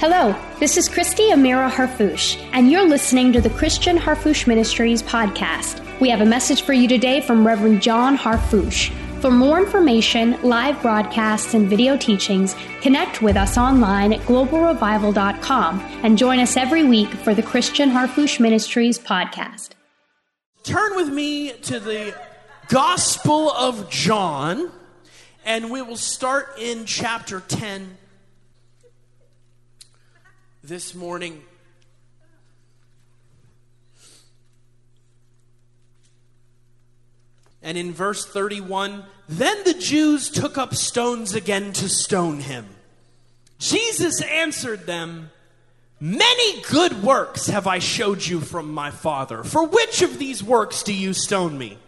Hello, this is Christy Amira Harfouche, and you're listening to the Christian Harfouche Ministries podcast. We have a message for you today from Reverend John Harfouche. For more information, live broadcasts, and video teachings, connect with us online at globalrevival.com and join us every week for the Christian Harfouche Ministries podcast. Turn with me to the Gospel of John, and we will start in chapter 10 this morning. And in verse 31, then the Jews took up stones again to stone him. Jesus answered them, Many good works have I showed you from my Father. For which of these works do you stone me?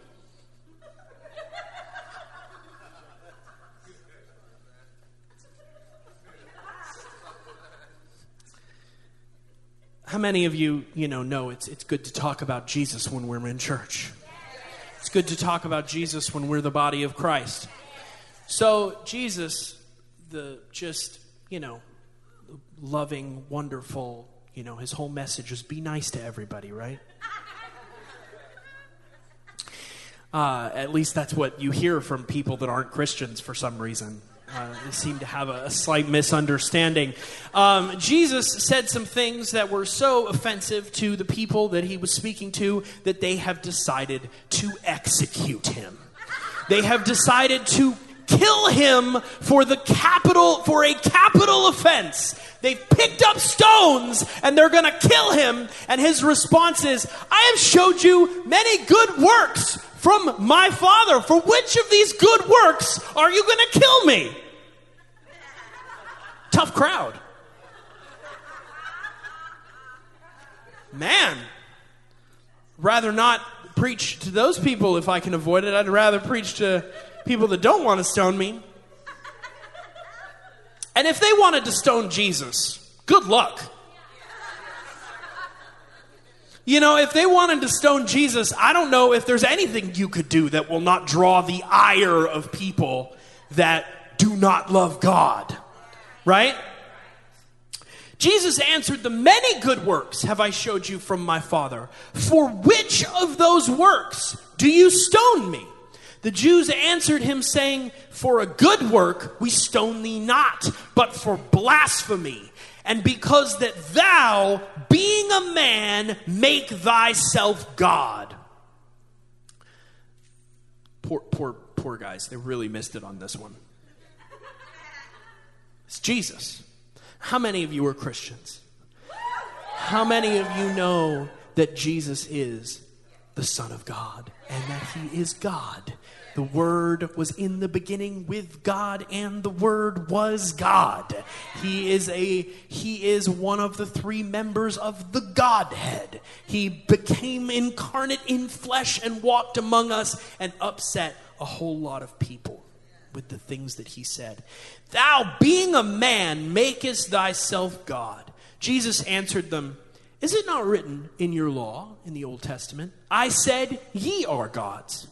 How many of you, you know, know it's, it's good to talk about Jesus when we're in church? It's good to talk about Jesus when we're the body of Christ. So, Jesus, the just, you know, loving, wonderful, you know, his whole message is be nice to everybody, right? Uh, at least that's what you hear from people that aren't Christians for some reason. Uh, seem to have a, a slight misunderstanding. Um, Jesus said some things that were so offensive to the people that he was speaking to that they have decided to execute him. They have decided to kill him for the capital for a capital offense. They've picked up stones and they're going to kill him and his response is, "I have showed you many good works from my Father. For which of these good works are you going to kill me?" Tough crowd. Man, rather not preach to those people if I can avoid it. I'd rather preach to people that don't want to stone me. And if they wanted to stone Jesus, good luck. You know, if they wanted to stone Jesus, I don't know if there's anything you could do that will not draw the ire of people that do not love God. Right? Jesus answered, The many good works have I showed you from my Father. For which of those works do you stone me? The Jews answered him, saying, For a good work we stone thee not, but for blasphemy, and because that thou, being a man, make thyself God. Poor, poor, poor guys. They really missed it on this one. It's Jesus. How many of you are Christians? How many of you know that Jesus is the Son of God and that He is God? The Word was in the beginning with God, and the Word was God. He is a He is one of the three members of the Godhead. He became incarnate in flesh and walked among us and upset a whole lot of people with the things that he said. Thou, being a man, makest thyself God. Jesus answered them, Is it not written in your law, in the Old Testament? I said, Ye are gods.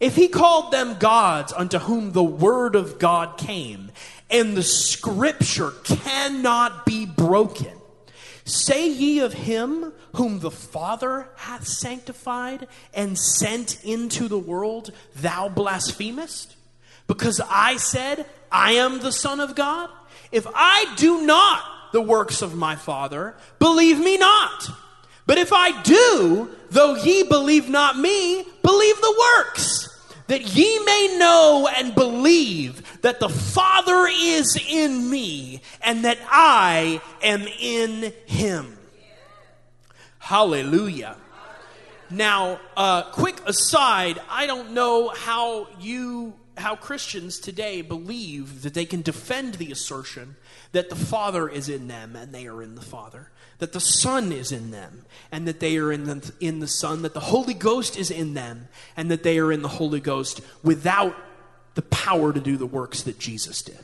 If he called them gods unto whom the word of God came, and the scripture cannot be broken, say ye of him whom the Father hath sanctified and sent into the world, thou blasphemest? Because I said, I am the Son of God? If I do not the works of my Father, believe me not. But if I do, though ye believe not me, believe the works, that ye may know and believe that the Father is in me and that I am in him. Hallelujah. Now, uh, quick aside, I don't know how you how Christians today believe that they can defend the assertion that the Father is in them and they are in the Father, that the Son is in them and that they are in the, in the Son, that the Holy Ghost is in them and that they are in the Holy Ghost without the power to do the works that Jesus did.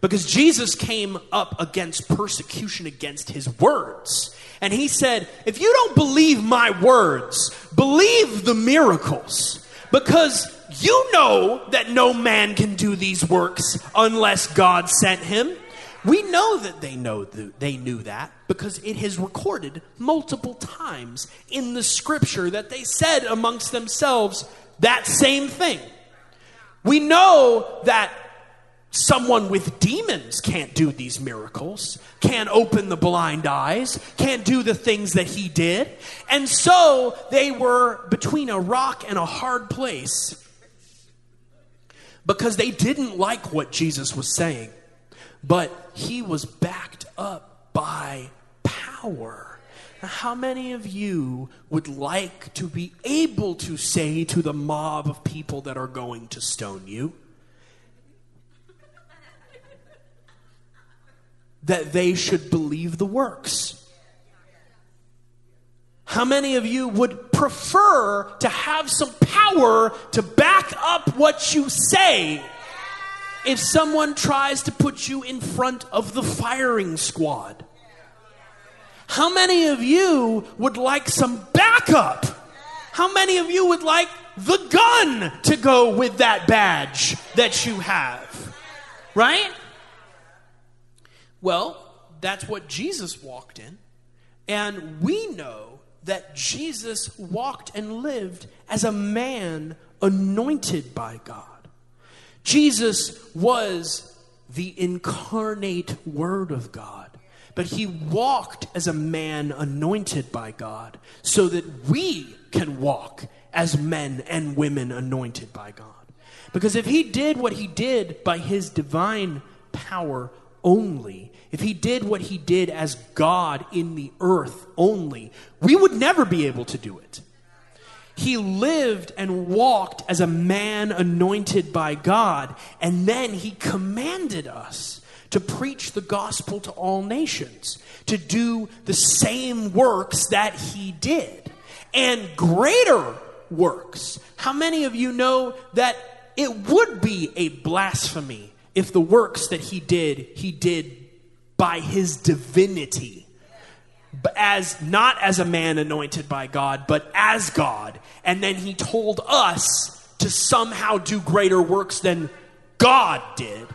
Because Jesus came up against persecution against his words. And he said, If you don't believe my words, believe the miracles. Because you know that no man can do these works unless God sent him. We know that they know th- they knew that because it is recorded multiple times in the scripture that they said amongst themselves that same thing. We know that someone with demons can't do these miracles, can't open the blind eyes, can't do the things that he did. And so they were between a rock and a hard place because they didn't like what Jesus was saying. But he was backed up by power. Now, how many of you would like to be able to say to the mob of people that are going to stone you that they should believe the works? How many of you would prefer to have some power to back up what you say if someone tries to put you in front of the firing squad? How many of you would like some backup? How many of you would like the gun to go with that badge that you have? Right? Well, that's what Jesus walked in. And we know that Jesus walked and lived as a man anointed by God. Jesus was the incarnate Word of God, but he walked as a man anointed by God so that we can walk as men and women anointed by God. Because if he did what he did by his divine power only, if he did what he did as God in the earth only, we would never be able to do it. He lived and walked as a man anointed by God, and then he commanded us to preach the gospel to all nations, to do the same works that he did, and greater works. How many of you know that it would be a blasphemy if the works that he did, he did by his divinity as not as a man anointed by God, but as God. And then he told us to somehow do greater works than God did.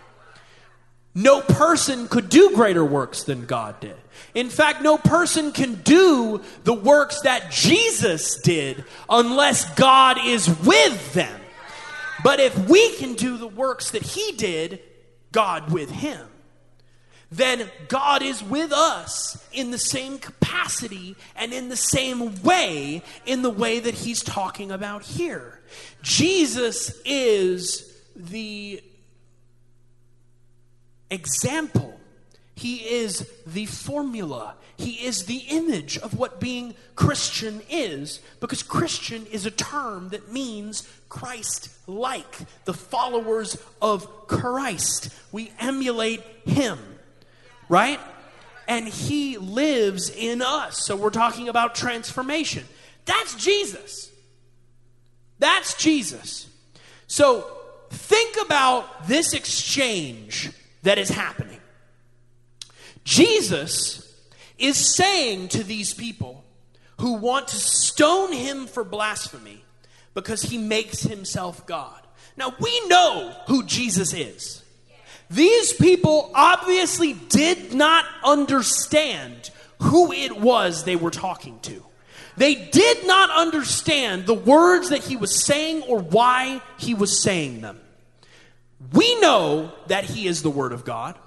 No person could do greater works than God did. In fact, no person can do the works that Jesus did unless God is with them. But if we can do the works that he did, God with him then God is with us in the same capacity and in the same way, in the way that he's talking about here. Jesus is the example, he is the formula. He is the image of what being Christian is, because Christian is a term that means Christ like, the followers of Christ. We emulate him right? And he lives in us. So we're talking about transformation. That's Jesus. That's Jesus. So think about this exchange that is happening. Jesus is saying to these people who want to stone him for blasphemy because he makes himself God. Now, we know who Jesus is. These people obviously did not understand who it was they were talking to. They did not understand the words that he was saying or why he was saying them. We know that he is the Word of God.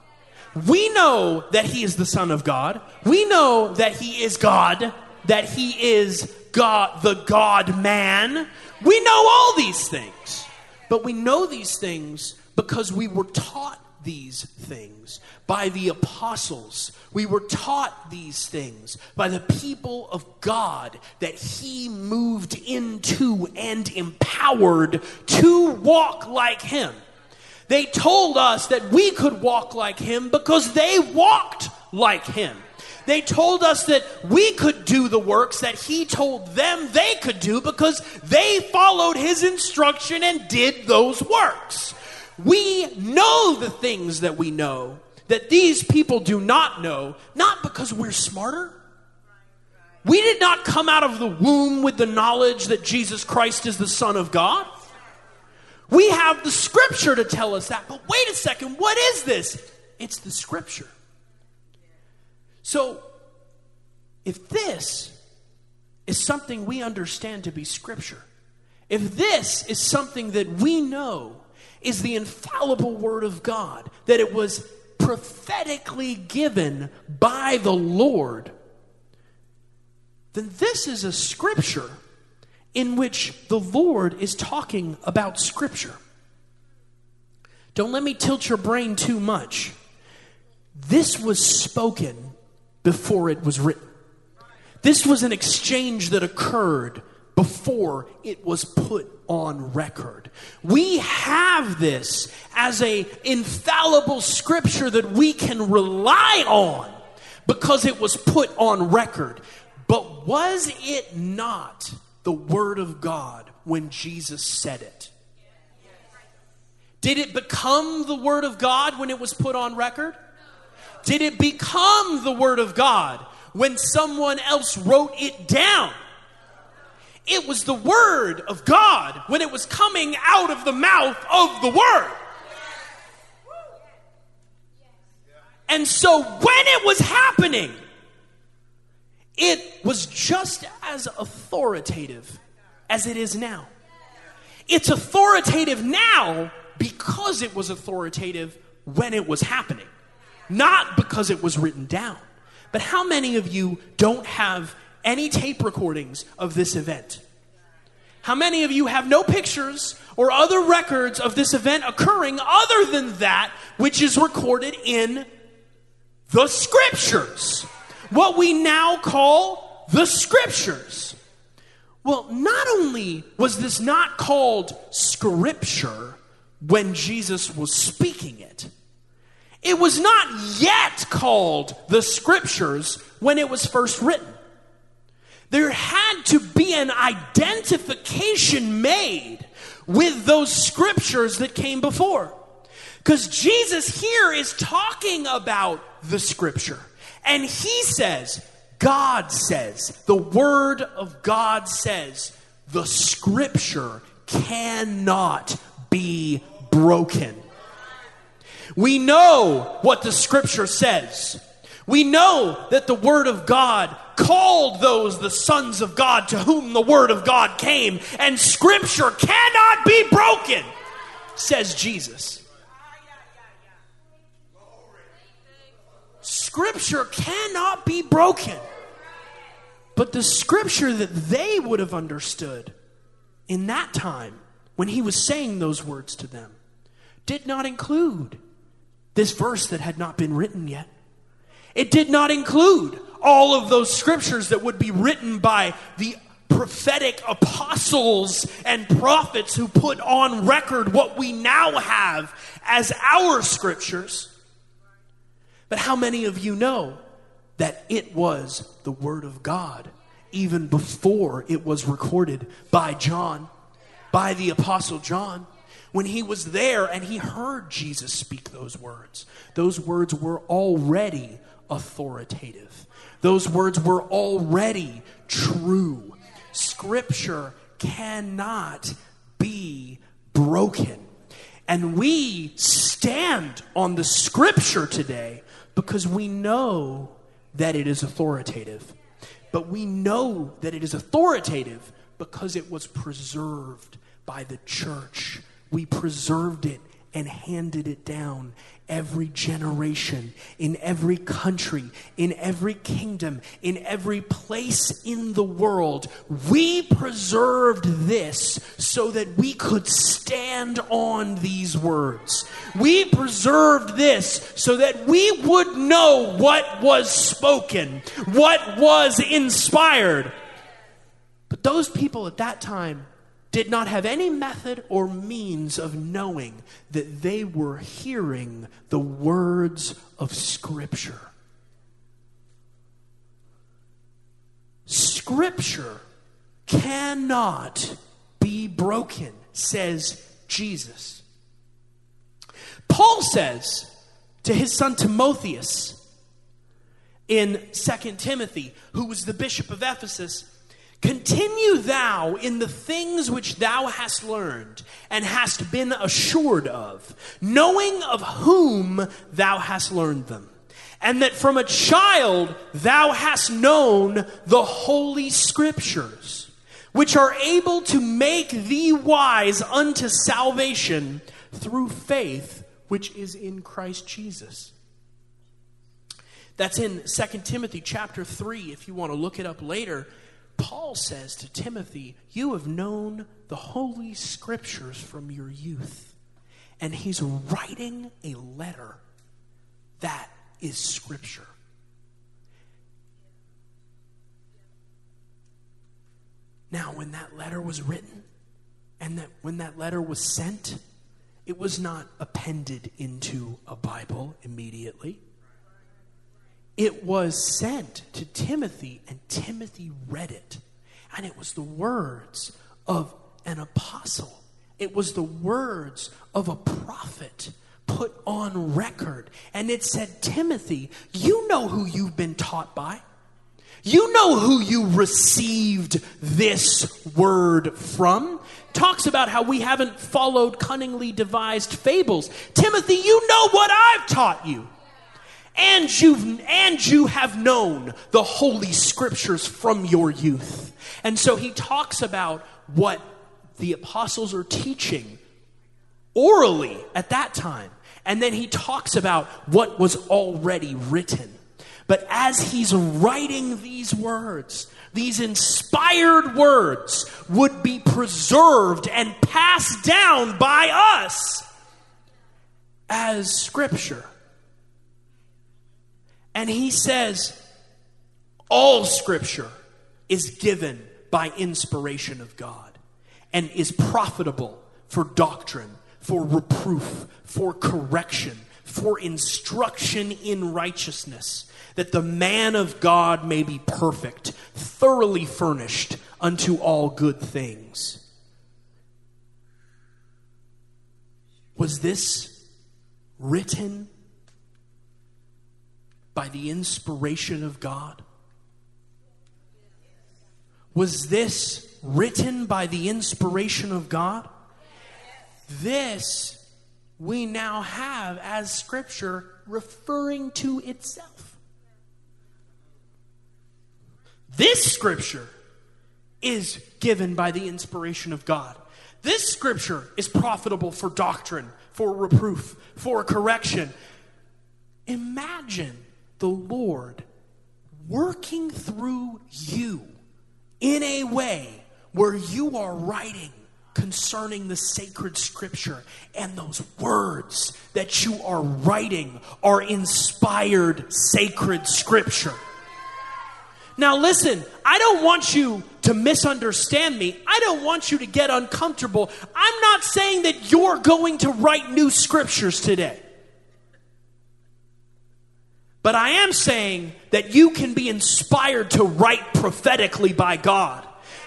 We know that he is the Son of God. We know that he is God, that he is God, the God man. We know all these things. But we know these things because we were taught these things by the apostles. We were taught these things by the people of God that He moved into and empowered to walk like Him. They told us that we could walk like Him because they walked like Him. They told us that we could do the works that He told them they could do because they followed His instruction and did those works. We know the things that we know that these people do not know, not because we're smarter. We did not come out of the womb with the knowledge that Jesus Christ is the Son of God. We have the scripture to tell us that. But wait a second, what is this? It's the scripture. So, if this is something we understand to be Scripture, if this is something that we know is the infallible Word of God, that it was prophetically given by the Lord, then this is a Scripture in which the Lord is talking about Scripture. Don't let me tilt your brain too much. This was spoken before it was written. This was an exchange that occurred before it was put on record. We have this as a infallible scripture that we can rely on because it was put on record. But was it not the word of God when Jesus said it? Did it become the word of God when it was put on record? Did it become the word of God when someone else wrote it down? It was the word of God when it was coming out of the mouth of the word. And so when it was happening, it was just as authoritative as it is now. It's authoritative now because it was authoritative when it was happening, not because it was written down. But how many of you don't have any tape recordings of this event? How many of you have no pictures or other records of this event occurring other than that which is recorded in the scriptures? What we now call the scriptures. Well, not only was this not called scripture when Jesus was speaking it, it was not yet called the scriptures when it was first written. There had to be an identification made with those scriptures that came before. Because Jesus here is talking about the scripture. And he says, God says, the word of God says, the scripture cannot be broken. We know what the scripture says. We know that the word of God called those the sons of God to whom the word of God came, and scripture cannot be broken, says Jesus. Scripture cannot be broken. But the scripture that they would have understood in that time when he was saying those words to them did not include this verse that had not been written yet. It did not include all of those scriptures that would be written by the prophetic apostles and prophets who put on record what we now have as our scriptures. But how many of you know that it was the Word of God even before it was recorded by John, by the Apostle John? when he was there and he heard Jesus speak those words. Those words were already authoritative, those words were already true. Scripture cannot be broken. And we stand on the scripture today because we know that it is authoritative. But we know that it is authoritative because it was preserved by the church we preserved it and handed it down every generation, in every country, in every kingdom, in every place in the world. We preserved this so that we could stand on these words. We preserved this so that we would know what was spoken, what was inspired. But those people at that time did not have any method or means of knowing that they were hearing the words of Scripture. Scripture cannot be broken, says Jesus. Paul says to his son Timotheus in 2 Timothy, who was the bishop of Ephesus, Continue thou in the things which thou hast learned and hast been assured of, knowing of whom thou hast learned them, and that from a child thou hast known the holy scriptures, which are able to make thee wise unto salvation through faith which is in Christ Jesus. That's in 2 Timothy chapter 3 if you want to look it up later. Paul says to Timothy, You have known the holy scriptures from your youth. And he's writing a letter that is Scripture. Now, when that letter was written and that when that letter was sent, it was not appended into a Bible immediately. It was sent to Timothy, and Timothy read it. And it was the words of an apostle, it was the words of a prophet put on record. And it said, Timothy, you know who you've been taught by. You know who you received this word from. Talks about how we haven't followed cunningly devised fables. Timothy, you know what I've taught you. And you've and you have known the holy scriptures from your youth. And so he talks about what the apostles are teaching orally at that time. And then he talks about what was already written. But as he's writing these words, these inspired words would be preserved and passed down by us as scripture. And he says, all scripture is given by inspiration of God and is profitable for doctrine for reproof, for correction, for instruction in righteousness, that the man of God may be perfect, thoroughly furnished unto all good things. Was this written by the inspiration of God? Was this written by the inspiration of God? This we now have as Scripture referring to itself. This Scripture is given by the inspiration of God. This Scripture is profitable for doctrine, for reproof, for correction. Imagine the Lord working through you in a way where you are writing concerning the sacred scripture. And those words that you are writing are inspired sacred scripture. Now, listen, I don't want you to misunderstand me. I don't want you to get uncomfortable. I'm not saying that you're going to write new scriptures today. But I am saying that you can be inspired to write prophetically by God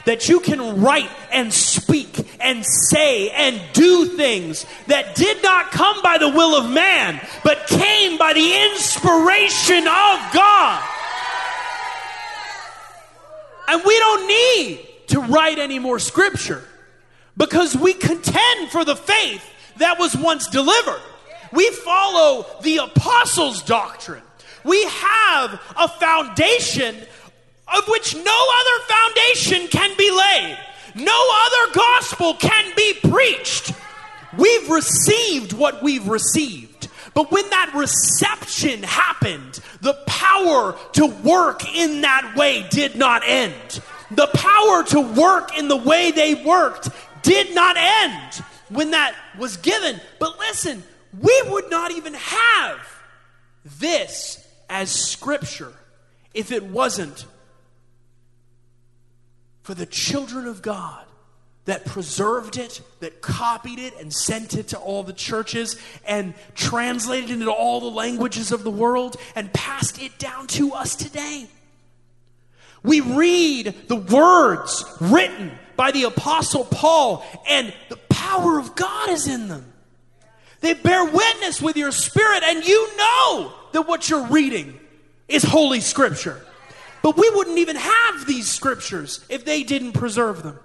that you can write and speak and say and do things that did not come by the will of man, but came by the inspiration of God. And we don't need to write any more scripture because we contend for the faith that was once delivered. We follow the apostles' doctrine. We have a foundation of which no other foundation can be laid, no other gospel can be preached. We've received what we've received. But when that reception happened, the power to work in that way did not end. The power to work in the way they worked did not end when that was given. But listen, we would not even have this as scripture if it wasn't for the children of God that preserved it, that copied it, and sent it to all the churches, and translated it into all the languages of the world, and passed it down to us today. We read the words written by the Apostle Paul, and the power of God is in them. They bear witness with your spirit, and you know that what you're reading is Holy Scripture. But we wouldn't even have these scriptures if they didn't preserve them.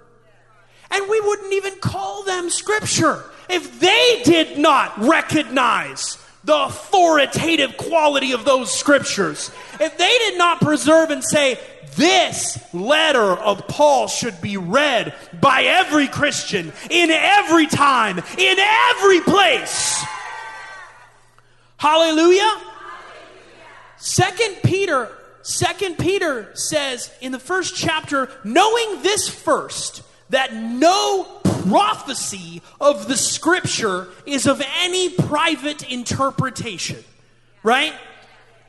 And we wouldn't even call them scripture if they did not recognize the authoritative quality of those scriptures, if they did not preserve and say, this letter of Paul should be read by every Christian in every time, in every place. Hallelujah. Second Peter, Second Peter says in the first chapter, knowing this first, that no prophecy of the scripture is of any private interpretation. Right?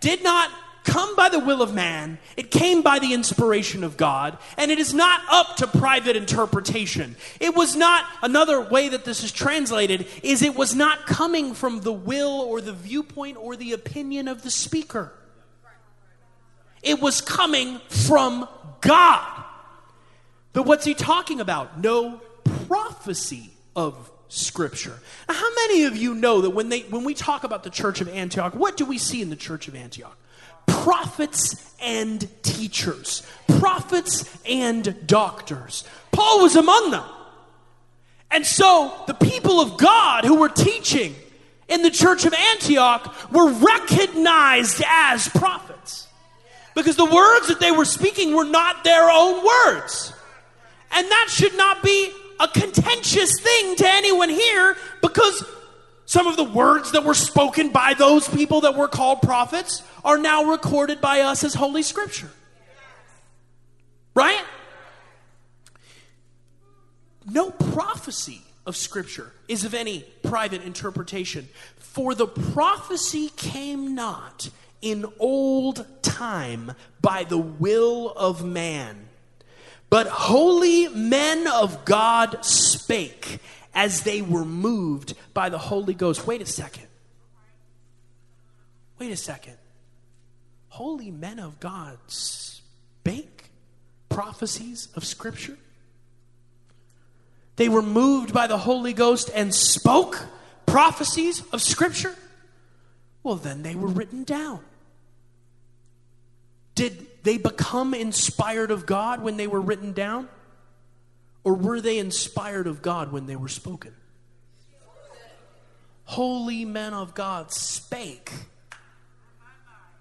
Did not come by the will of man, it came by the inspiration of God, and it is not up to private interpretation. It was not, another way that this is translated, is it was not coming from the will or the viewpoint or the opinion of the speaker. It was coming from God. But what's he talking about? No prophecy of Scripture. Now, how many of you know that when, they, when we talk about the church of Antioch, what do we see in the church of Antioch? Prophets and teachers, prophets and doctors. Paul was among them. And so the people of God who were teaching in the church of Antioch were recognized as prophets because the words that they were speaking were not their own words. And that should not be a contentious thing to anyone here because some of the words that were spoken by those people that were called prophets are now recorded by us as Holy Scripture. Right? No prophecy of Scripture is of any private interpretation, for the prophecy came not in old time by the will of man but holy men of God spake as they were moved by the Holy Ghost. Wait a second. Wait a second. Holy men of God spake prophecies of Scripture? They were moved by the Holy Ghost and spoke prophecies of Scripture? Well, then they were written down. Did they become inspired of God when they were written down? Or were they inspired of God when they were spoken? Holy men of God spake.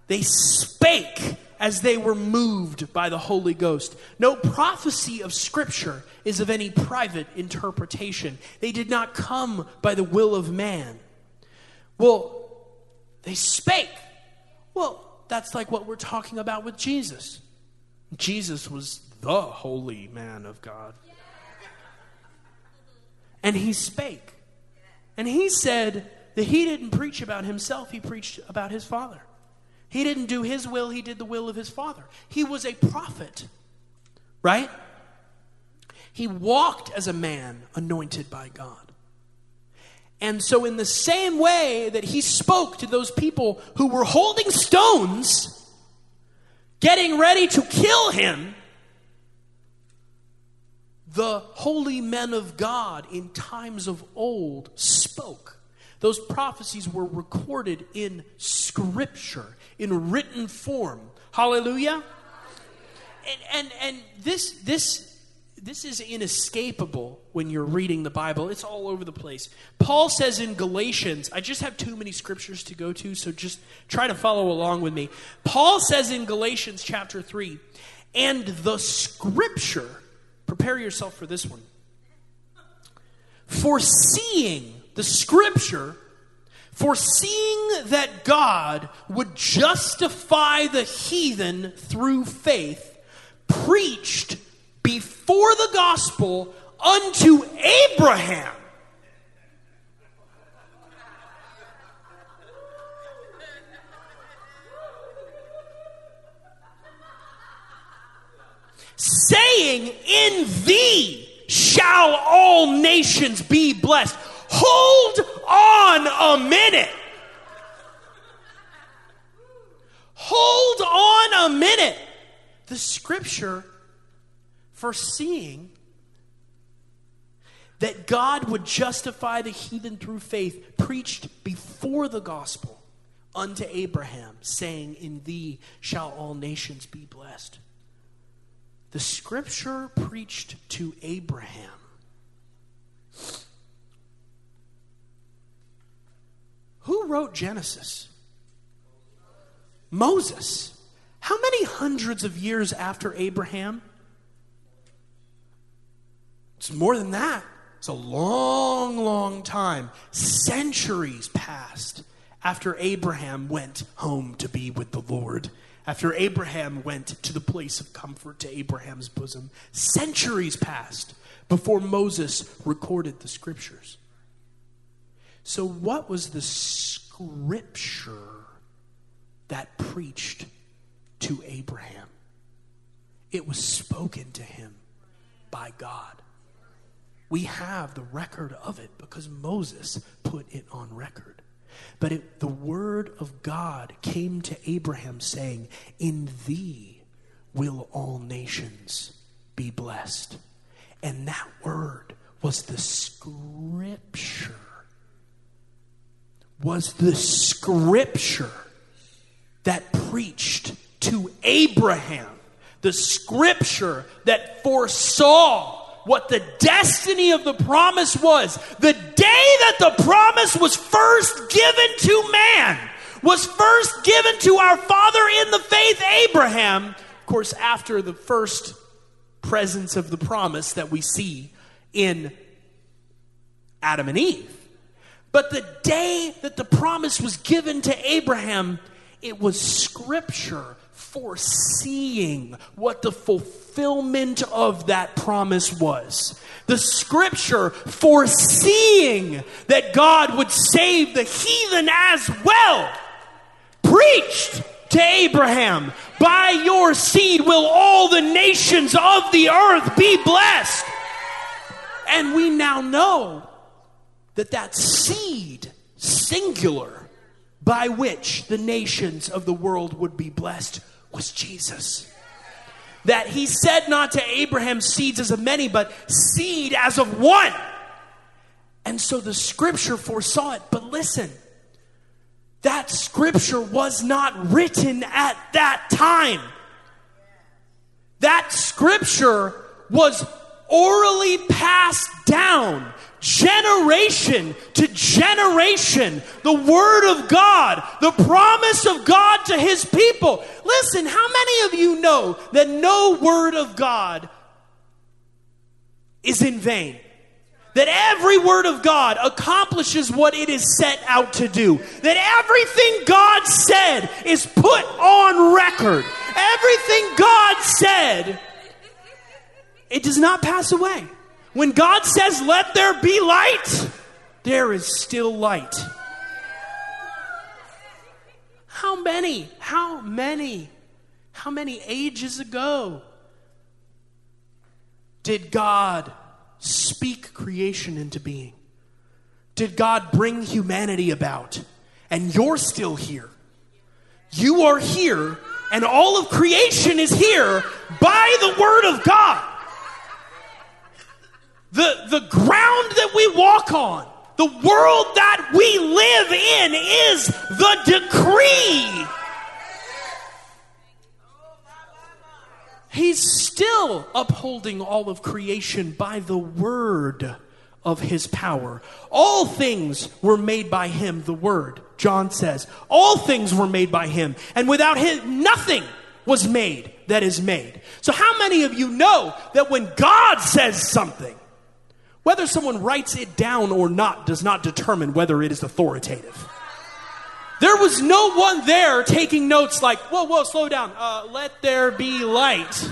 They spake as they were moved by the Holy Ghost. No prophecy of Scripture is of any private interpretation. They did not come by the will of man. Well, they spake. Well, that's like what we're talking about with Jesus. Jesus was the holy man of God. And he spake. And he said that he didn't preach about himself, he preached about his Father. He didn't do his will, he did the will of his Father. He was a prophet, right? He walked as a man anointed by God. And so, in the same way that he spoke to those people who were holding stones, getting ready to kill him, the holy men of God in times of old spoke. Those prophecies were recorded in scripture, in written form. Hallelujah. And, and, and this, this this is inescapable when you're reading the Bible. It's all over the place. Paul says in Galatians, I just have too many scriptures to go to, so just try to follow along with me. Paul says in Galatians chapter 3, and the scripture, prepare yourself for this one. Foreseeing the scripture, foreseeing that God would justify the heathen through faith, preached before the gospel unto Abraham. Saying, In thee shall all nations be blessed. Hold on a minute. Hold on a minute. The scripture foreseeing that God would justify the heathen through faith, preached before the gospel unto Abraham, saying, In thee shall all nations be blessed. The scripture preached to Abraham. Who wrote Genesis? Moses. How many hundreds of years after Abraham? It's more than that. It's a long, long time. Centuries passed after Abraham went home to be with the Lord. After Abraham went to the place of comfort to Abraham's bosom. Centuries passed before Moses recorded the scriptures. So, what was the scripture that preached to Abraham? It was spoken to him by God. We have the record of it because Moses put it on record. But it, the word of God came to Abraham saying, In thee will all nations be blessed. And that word was the scripture. Was the scripture that preached to Abraham. The scripture that foresaw what the destiny of the promise was. The day that the promise was first given to man, was first given to our father in the faith, Abraham. Of course, after the first presence of the promise that we see in Adam and Eve. But the day that the promise was given to Abraham, it was scripture foreseeing what the fulfillment of that promise was. The scripture foreseeing that God would save the heathen as well, preached to Abraham, By your seed will all the nations of the earth be blessed. And we now know that that seed, singular, by which the nations of the world would be blessed was Jesus. That he said not to Abraham seeds as of many, but seed as of one. And so the scripture foresaw it. But listen, that scripture was not written at that time. That scripture was orally passed down generation to generation, the Word of God, the promise of God to His people. Listen, how many of you know that no Word of God is in vain? That every word of God accomplishes what it is set out to do. That everything God said is put on record. Everything God said, it does not pass away. When God says, let there be light, there is still light. How many, how many, how many ages ago did God speak creation into being? Did God bring humanity about? And you're still here. You are here, and all of creation is here by the Word of God. The, the ground that we walk on, the world that we live in is the decree. He's still upholding all of creation by the word of his power. All things were made by him, the word. John says, all things were made by him, and without him, nothing was made that is made. So, how many of you know that when God says something, whether someone writes it down or not does not determine whether it is authoritative. There was no one there taking notes like, whoa, whoa, slow down. Uh, let there be light.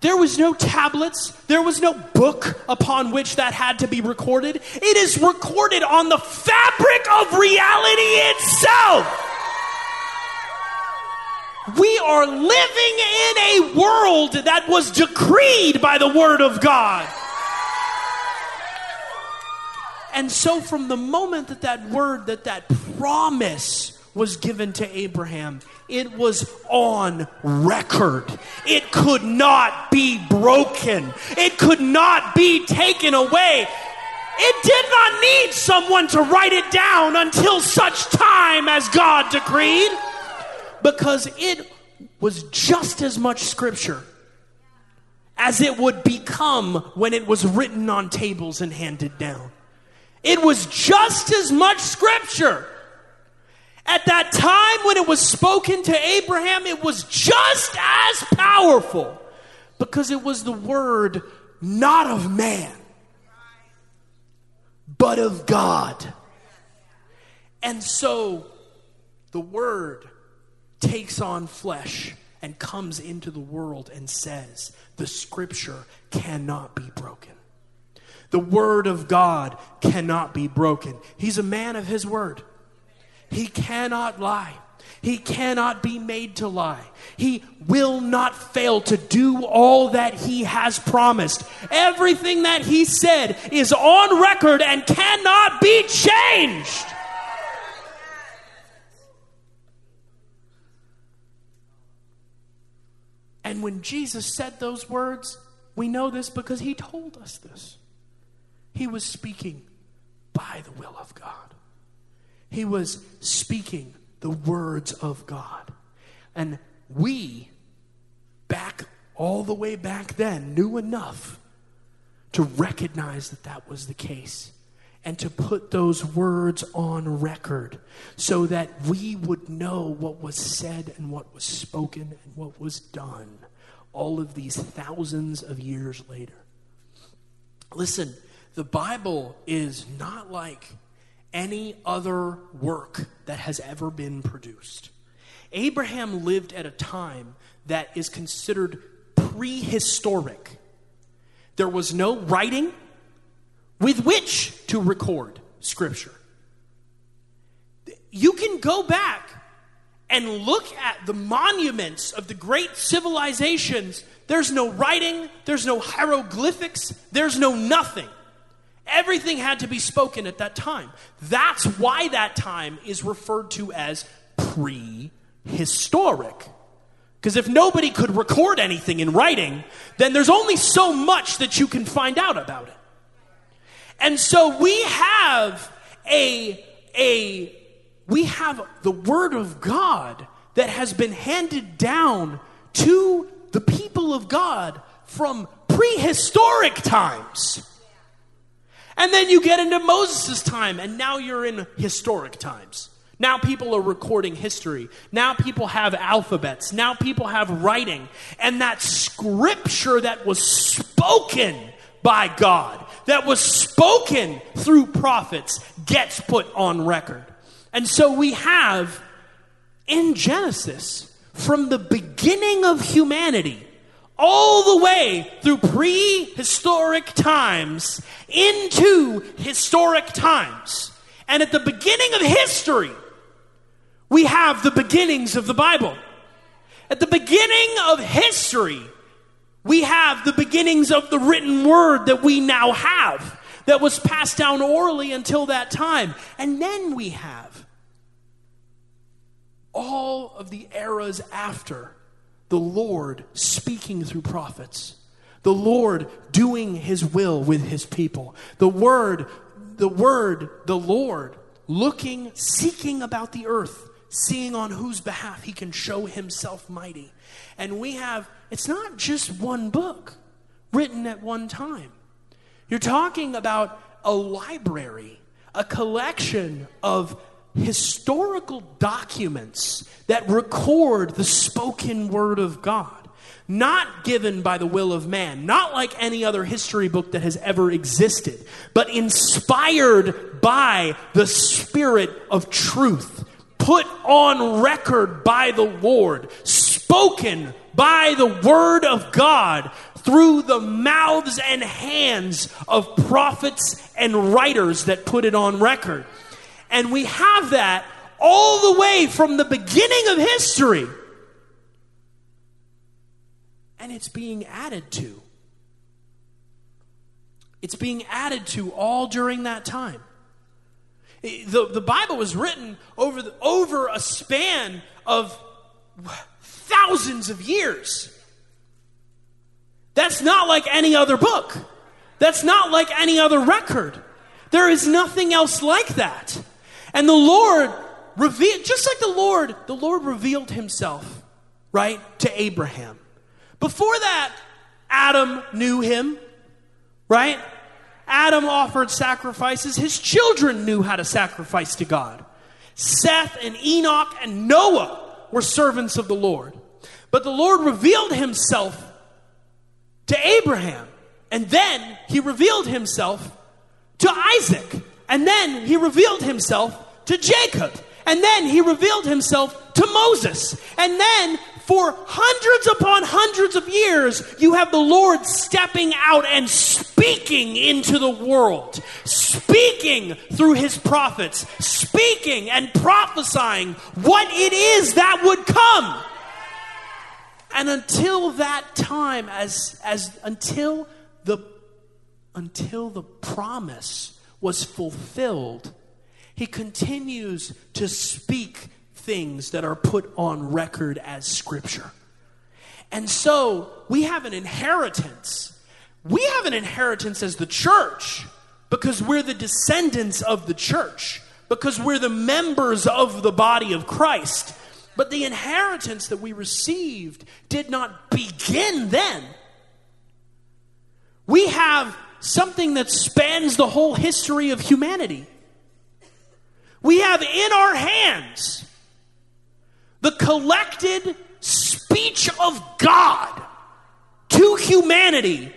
There was no tablets. There was no book upon which that had to be recorded. It is recorded on the fabric of reality itself. We are living in a world that was decreed by the Word of God. And so, from the moment that that word, that that promise was given to Abraham, it was on record. It could not be broken, it could not be taken away. It did not need someone to write it down until such time as God decreed because it was just as much scripture as it would become when it was written on tables and handed down. It was just as much scripture. At that time when it was spoken to Abraham, it was just as powerful because it was the word not of man, but of God. And so the word takes on flesh and comes into the world and says, the scripture cannot be broken. The word of God cannot be broken. He's a man of his word. He cannot lie. He cannot be made to lie. He will not fail to do all that he has promised. Everything that he said is on record and cannot be changed. And when Jesus said those words, we know this because he told us this. He was speaking by the will of God, he was speaking the words of God. And we, back all the way back then, knew enough to recognize that that was the case and to put those words on record so that we would know what was said and what was spoken and what was done all of these thousands of years later. Listen, the Bible is not like any other work that has ever been produced. Abraham lived at a time that is considered prehistoric. There was no writing, with which to record Scripture. You can go back and look at the monuments of the great civilizations. There's no writing, there's no hieroglyphics, there's no nothing. Everything had to be spoken at that time. That's why that time is referred to as prehistoric. Because if nobody could record anything in writing, then there's only so much that you can find out about it. And so we have a, a, we have the Word of God that has been handed down to the people of God from prehistoric times. And then you get into Moses' time, and now you're in historic times. Now people are recording history. Now people have alphabets. Now people have writing. And that scripture that was spoken by God that was spoken through prophets gets put on record. And so we have in Genesis, from the beginning of humanity, all the way through prehistoric times into historic times. And at the beginning of history, we have the beginnings of the Bible. At the beginning of history, we have the beginnings of the written word that we now have, that was passed down orally until that time. And then we have all of the eras after the Lord speaking through prophets, the Lord doing his will with his people, the word, the word, the Lord looking, seeking about the earth, seeing on whose behalf he can show himself mighty. And we have it's not just one book written at one time. You're talking about a library, a collection of historical documents that record the spoken word of God. Not given by the will of man, not like any other history book that has ever existed, but inspired by the Spirit of truth, put on record by the Lord, spoken by the word of God through the mouths and hands of prophets and writers that put it on record. And we have that all the way from the beginning of history. And it's being added to. It's being added to all during that time. The, the Bible was written over, the, over a span of thousands of years. That's not like any other book. That's not like any other record. There is nothing else like that. And the Lord revealed, just like the Lord, the Lord revealed himself, right, to Abraham. Before that, Adam knew him, right? Adam offered sacrifices. His children knew how to sacrifice to God. Seth and Enoch and Noah were servants of the Lord. But the Lord revealed himself to Abraham. And then he revealed himself to Isaac. And then he revealed himself to Jacob. And then he revealed himself to Moses. And then for hundreds upon hundreds of years, you have the Lord stepping out and speaking into the world, speaking through his prophets, speaking and prophesying what it is that would come. And until that time, as, as until the until the promise was fulfilled, he continues to speak things that are put on record as scripture. And so we have an inheritance. We have an inheritance as the church because we're the descendants of the church, because we're the members of the body of Christ. But the inheritance that we received did not begin then. We have something that spans the whole history of humanity. We have in our hands the collected speech of God to humanity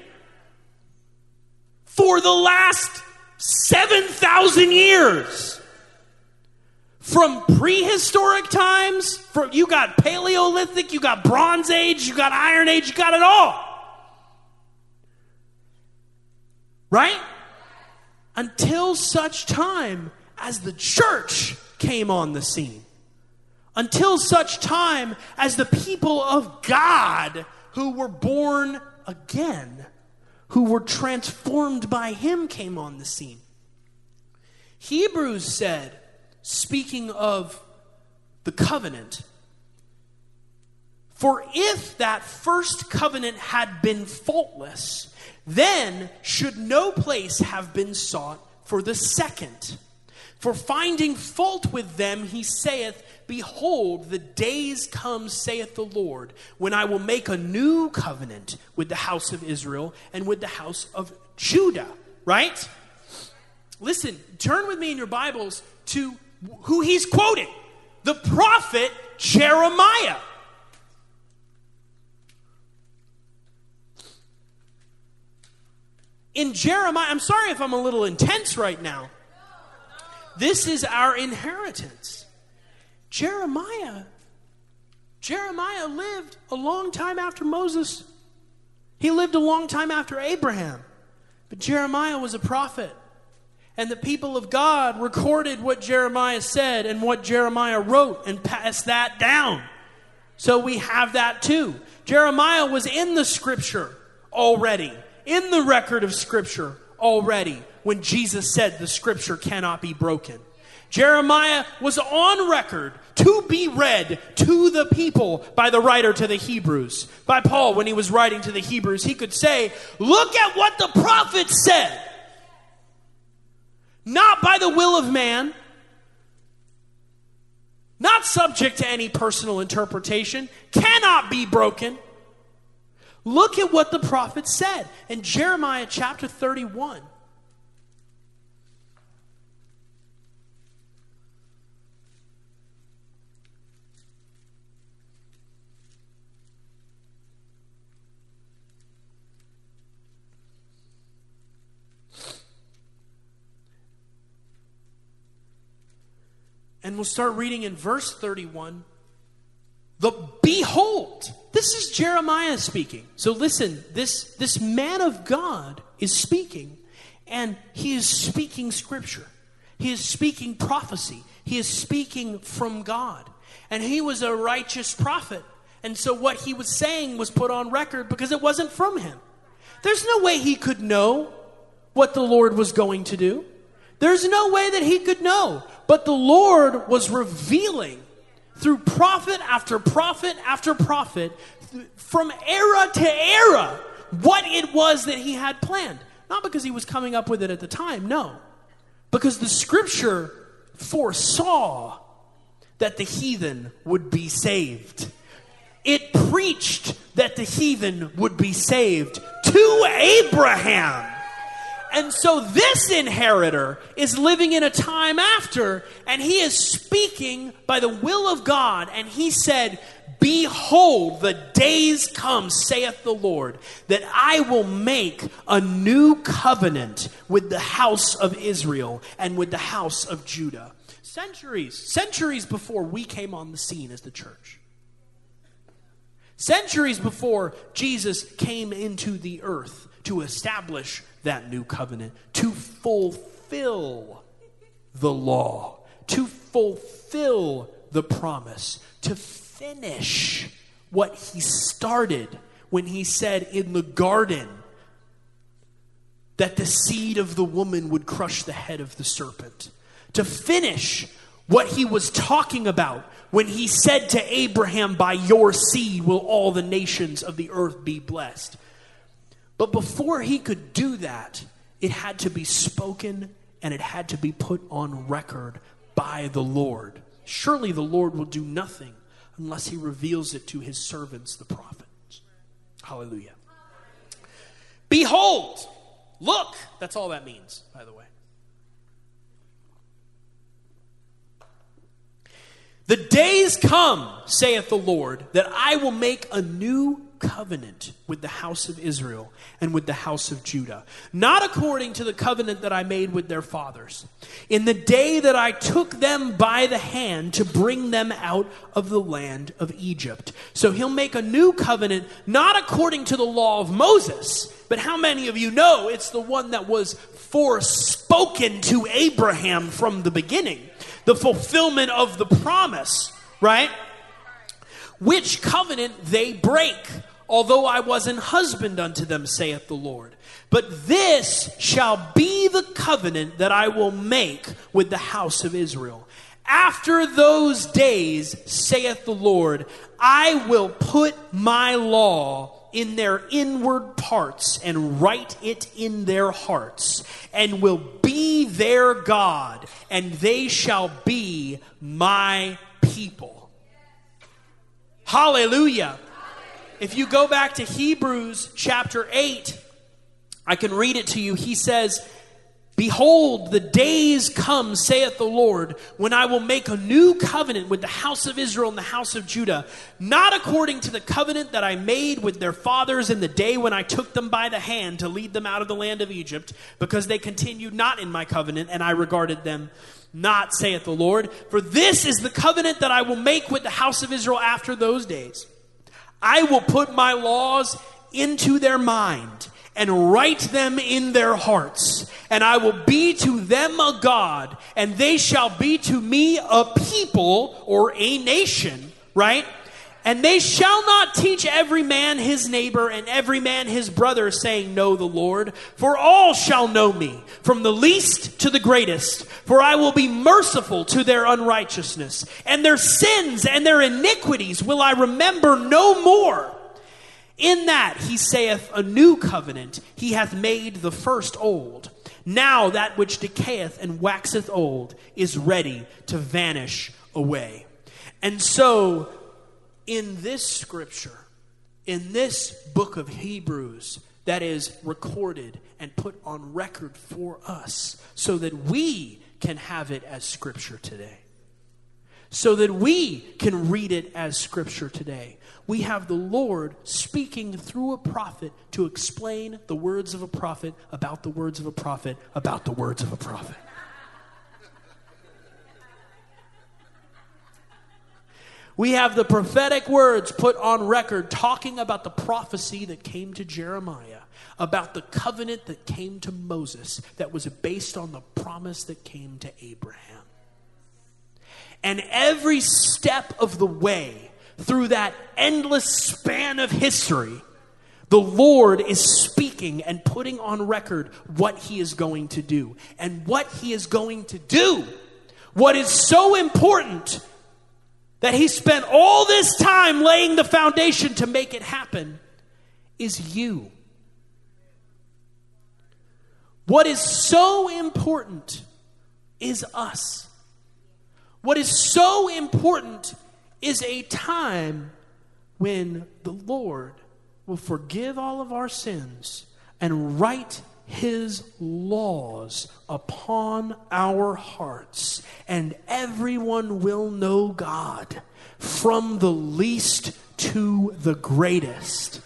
for the last 7,000 years. From prehistoric times, for, you got Paleolithic, you got Bronze Age, you got Iron Age, you got it all. Right? Until such time as the church came on the scene until such time as the people of God who were born again, who were transformed by Him, came on the scene. Hebrews said, speaking of the covenant, for if that first covenant had been faultless, then should no place have been sought for the second. For finding fault with them, he saith, Behold, the days come, saith the Lord, when I will make a new covenant with the house of Israel and with the house of Judah. Right? Listen, turn with me in your Bibles to who he's quoting the prophet Jeremiah. In Jeremiah, I'm sorry if I'm a little intense right now. This is our inheritance. Jeremiah, Jeremiah lived a long time after Moses. He lived a long time after Abraham. But Jeremiah was a prophet. And the people of God recorded what Jeremiah said and what Jeremiah wrote and passed that down. So we have that too. Jeremiah was in the scripture already, in the record of scripture already, when Jesus said the scripture cannot be broken. Jeremiah was on record to be read to the people by the writer to the Hebrews. By Paul, when he was writing to the Hebrews, he could say, Look at what the prophet said. Not by the will of man, not subject to any personal interpretation, cannot be broken. Look at what the prophet said in Jeremiah chapter 31. And we'll start reading in verse 31. The behold, this is Jeremiah speaking. So listen, this, this man of God is speaking, and he is speaking scripture. He is speaking prophecy. He is speaking from God. And he was a righteous prophet. And so what he was saying was put on record because it wasn't from him. There's no way he could know what the Lord was going to do. There's no way that he could know. But the Lord was revealing through prophet after prophet after prophet from era to era what it was that he had planned. Not because he was coming up with it at the time, no. Because the scripture foresaw that the heathen would be saved. It preached that the heathen would be saved to Abraham. And so this inheritor is living in a time after, and he is speaking by the will of God. And he said, Behold, the days come, saith the Lord, that I will make a new covenant with the house of Israel and with the house of Judah. Centuries, centuries before we came on the scene as the church. Centuries before Jesus came into the earth to establish that new covenant, to fulfill the law, to fulfill the promise, to finish what he started when he said in the garden that the seed of the woman would crush the head of the serpent. To finish what he was talking about when he said to Abraham, By your seed will all the nations of the earth be blessed. But before he could do that, it had to be spoken and it had to be put on record by the Lord. Surely the Lord will do nothing unless he reveals it to his servants, the prophets. Hallelujah. Behold, look. That's all that means, by the way. The days come, saith the Lord, that I will make a new covenant with the house of Israel and with the house of Judah, not according to the covenant that I made with their fathers, in the day that I took them by the hand to bring them out of the land of Egypt. So he'll make a new covenant, not according to the law of Moses, but how many of you know it's the one that was forespoken to Abraham from the beginning? The fulfillment of the promise, right? Which covenant they break, although I was an husband unto them, saith the Lord. But this shall be the covenant that I will make with the house of Israel. After those days, saith the Lord, I will put my law in their inward parts and write it in their hearts, and will be their God, and they shall be my people. Hallelujah. If you go back to Hebrews chapter 8, I can read it to you. He says, Behold, the days come, saith the Lord, when I will make a new covenant with the house of Israel and the house of Judah, not according to the covenant that I made with their fathers in the day when I took them by the hand to lead them out of the land of Egypt, because they continued not in my covenant, and I regarded them not, saith the Lord. For this is the covenant that I will make with the house of Israel after those days. I will put my laws into their mind and write them in their hearts. And I will be to them a God, and they shall be to me a people or a nation, right? And they shall not teach every man his neighbor and every man his brother, saying, Know the Lord. For all shall know me, from the least to the greatest. For I will be merciful to their unrighteousness, and their sins and their iniquities will I remember no more. In that he saith, A new covenant he hath made the first old. Now that which decayeth and waxeth old is ready to vanish away. And so in this scripture, in this book of Hebrews, that is recorded and put on record for us so that we can have it as scripture today. So that we can read it as scripture today. We have the Lord speaking through a prophet to explain the words of a prophet about the words of a prophet about the words of a prophet. We have the prophetic words put on record talking about the prophecy that came to Jeremiah, about the covenant that came to Moses, that was based on the promise that came to Abraham. And every step of the way through that endless span of history, the Lord is speaking and putting on record what He is going to do. And what He is going to do, what is so important that he spent all this time laying the foundation to make it happen is you. What is so important is us. What is so important is a time when the Lord will forgive all of our sins and write his laws upon our hearts, and everyone will know God from the least to the greatest.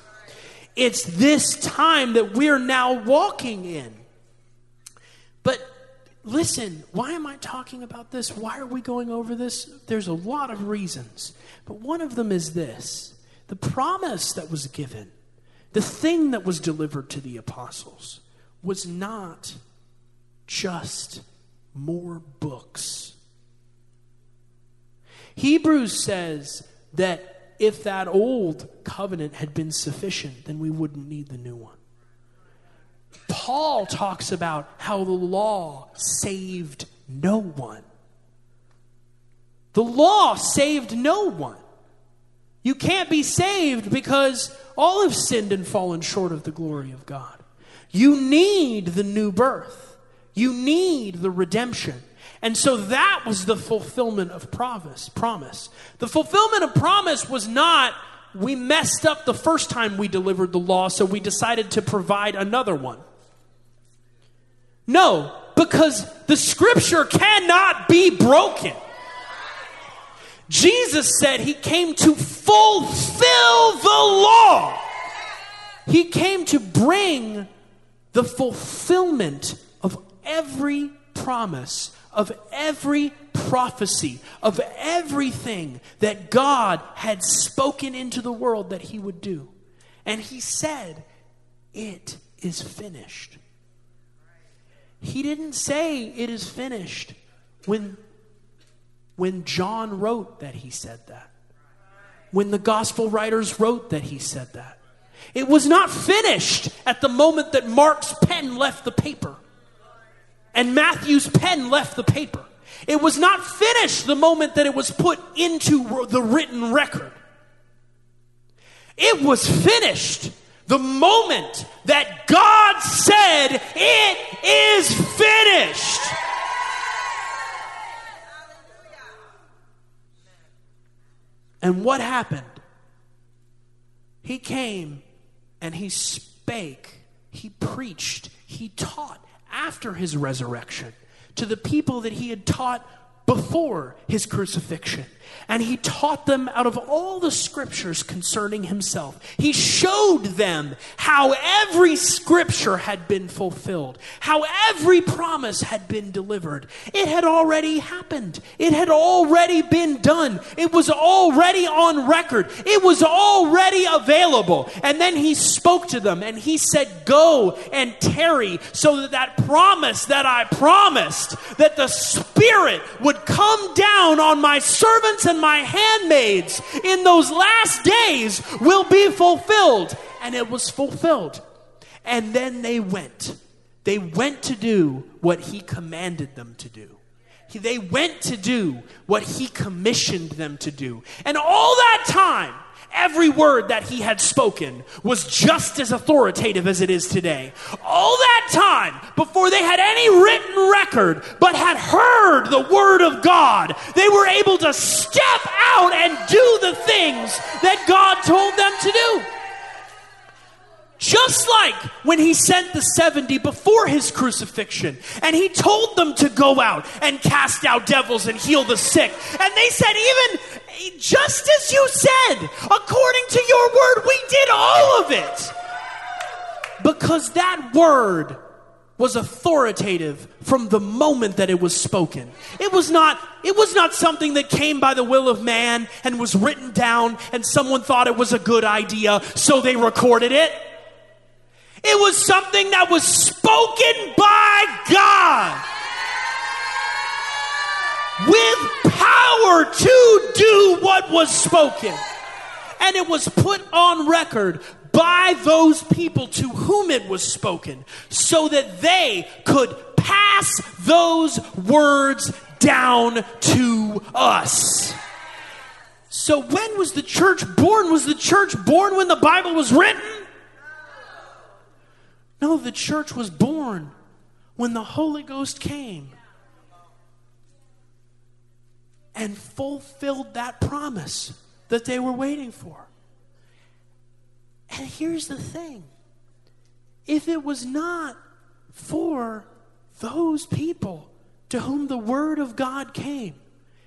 It's this time that we're now walking in. But listen, why am I talking about this? Why are we going over this? There's a lot of reasons. But one of them is this the promise that was given, the thing that was delivered to the apostles, was not just more books. Hebrews says that if that old covenant had been sufficient, then we wouldn't need the new one. Paul talks about how the law saved no one. The law saved no one. You can't be saved because all have sinned and fallen short of the glory of God. You need the new birth, you need the redemption. And so that was the fulfillment of promise. Promise. The fulfillment of promise was not we messed up the first time we delivered the law, so we decided to provide another one. No, because the scripture cannot be broken. Jesus said he came to fulfill the law. He came to bring the fulfillment of every promise, of every prophecy, of everything that God had spoken into the world that he would do. And he said, It is finished. He didn't say it is finished when, when John wrote that he said that. When the gospel writers wrote that he said that. It was not finished at the moment that Mark's pen left the paper and Matthew's pen left the paper. It was not finished the moment that it was put into the written record. It was finished the moment that God said, It is finished. And what happened? He came and he spake, he preached, he taught after his resurrection to the people that he had taught before his crucifixion. And he taught them out of all the scriptures concerning himself. He showed them how every scripture had been fulfilled, how every promise had been delivered. It had already happened, it had already been done, it was already on record, it was already available. And then he spoke to them and he said, Go and tarry, so that that promise that I promised, that the Spirit would come down on my servants and my handmaids in those last days will be fulfilled. And it was fulfilled. And then they went. They went to do what he commanded them to do. They went to do what he commissioned them to do. And all that time, Every word that he had spoken was just as authoritative as it is today. All that time, before they had any written record, but had heard the word of God, they were able to step out and do the things that God told them to do. Just like when he sent the 70 before his crucifixion and he told them to go out and cast out devils and heal the sick. And they said, even just as you said, according to your word, we did all of it. Because that word was authoritative from the moment that it was spoken. It was not it was not something that came by the will of man and was written down and someone thought it was a good idea so they recorded it. It was something that was spoken by God with power to do what was spoken. And it was put on record by those people to whom it was spoken so that they could pass those words down to us. So, when was the church born? Was the church born when the Bible was written? No, the church was born when the Holy Ghost came and fulfilled that promise that they were waiting for. And here's the thing if it was not for those people to whom the Word of God came,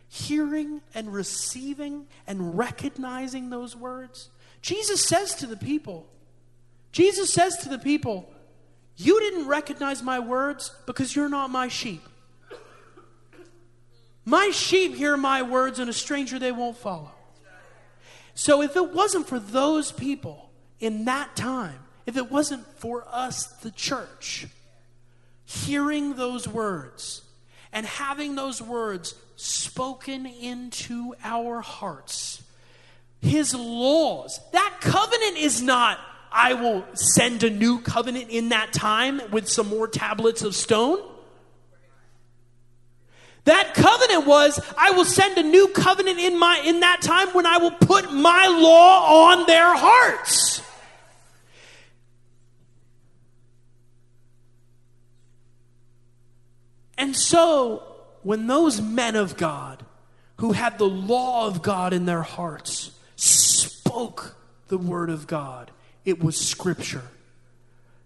hearing and receiving and recognizing those words, Jesus says to the people, Jesus says to the people, You didn't recognize my words because you're not my sheep. My sheep hear my words, and a stranger they won't follow. So if it wasn't for those people in that time, if it wasn't for us, the church, hearing those words and having those words spoken into our hearts, his laws, that covenant is not, I will send a new covenant in that time with some more tablets of stone. That covenant was, I will send a new covenant in my in that time when I will put my law on their hearts. And so, when those men of God who had the law of God in their hearts spoke the word of God, it was scripture.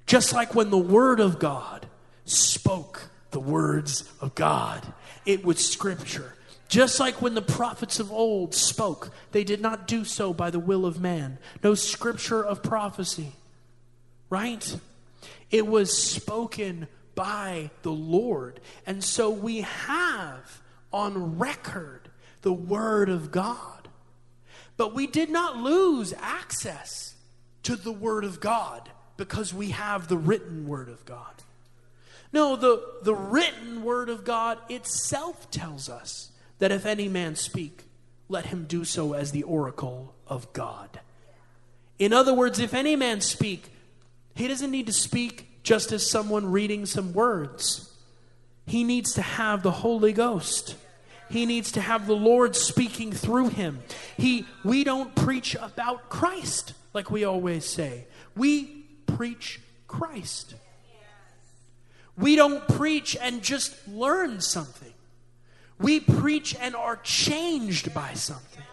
Just like when the word of God spoke the words of God, it was scripture. Just like when the prophets of old spoke, they did not do so by the will of man. No scripture of prophecy, right? It was spoken by the Lord. And so we have on record the Word of God. But we did not lose access to the Word of God because we have the written Word of God. No, the, the written word of God itself tells us that if any man speak, let him do so as the oracle of God. In other words, if any man speak, he doesn't need to speak just as someone reading some words. He needs to have the Holy Ghost. He needs to have the Lord speaking through him. He we don't preach about Christ like we always say. We preach Christ. We don't preach and just learn something. We preach and are changed by something.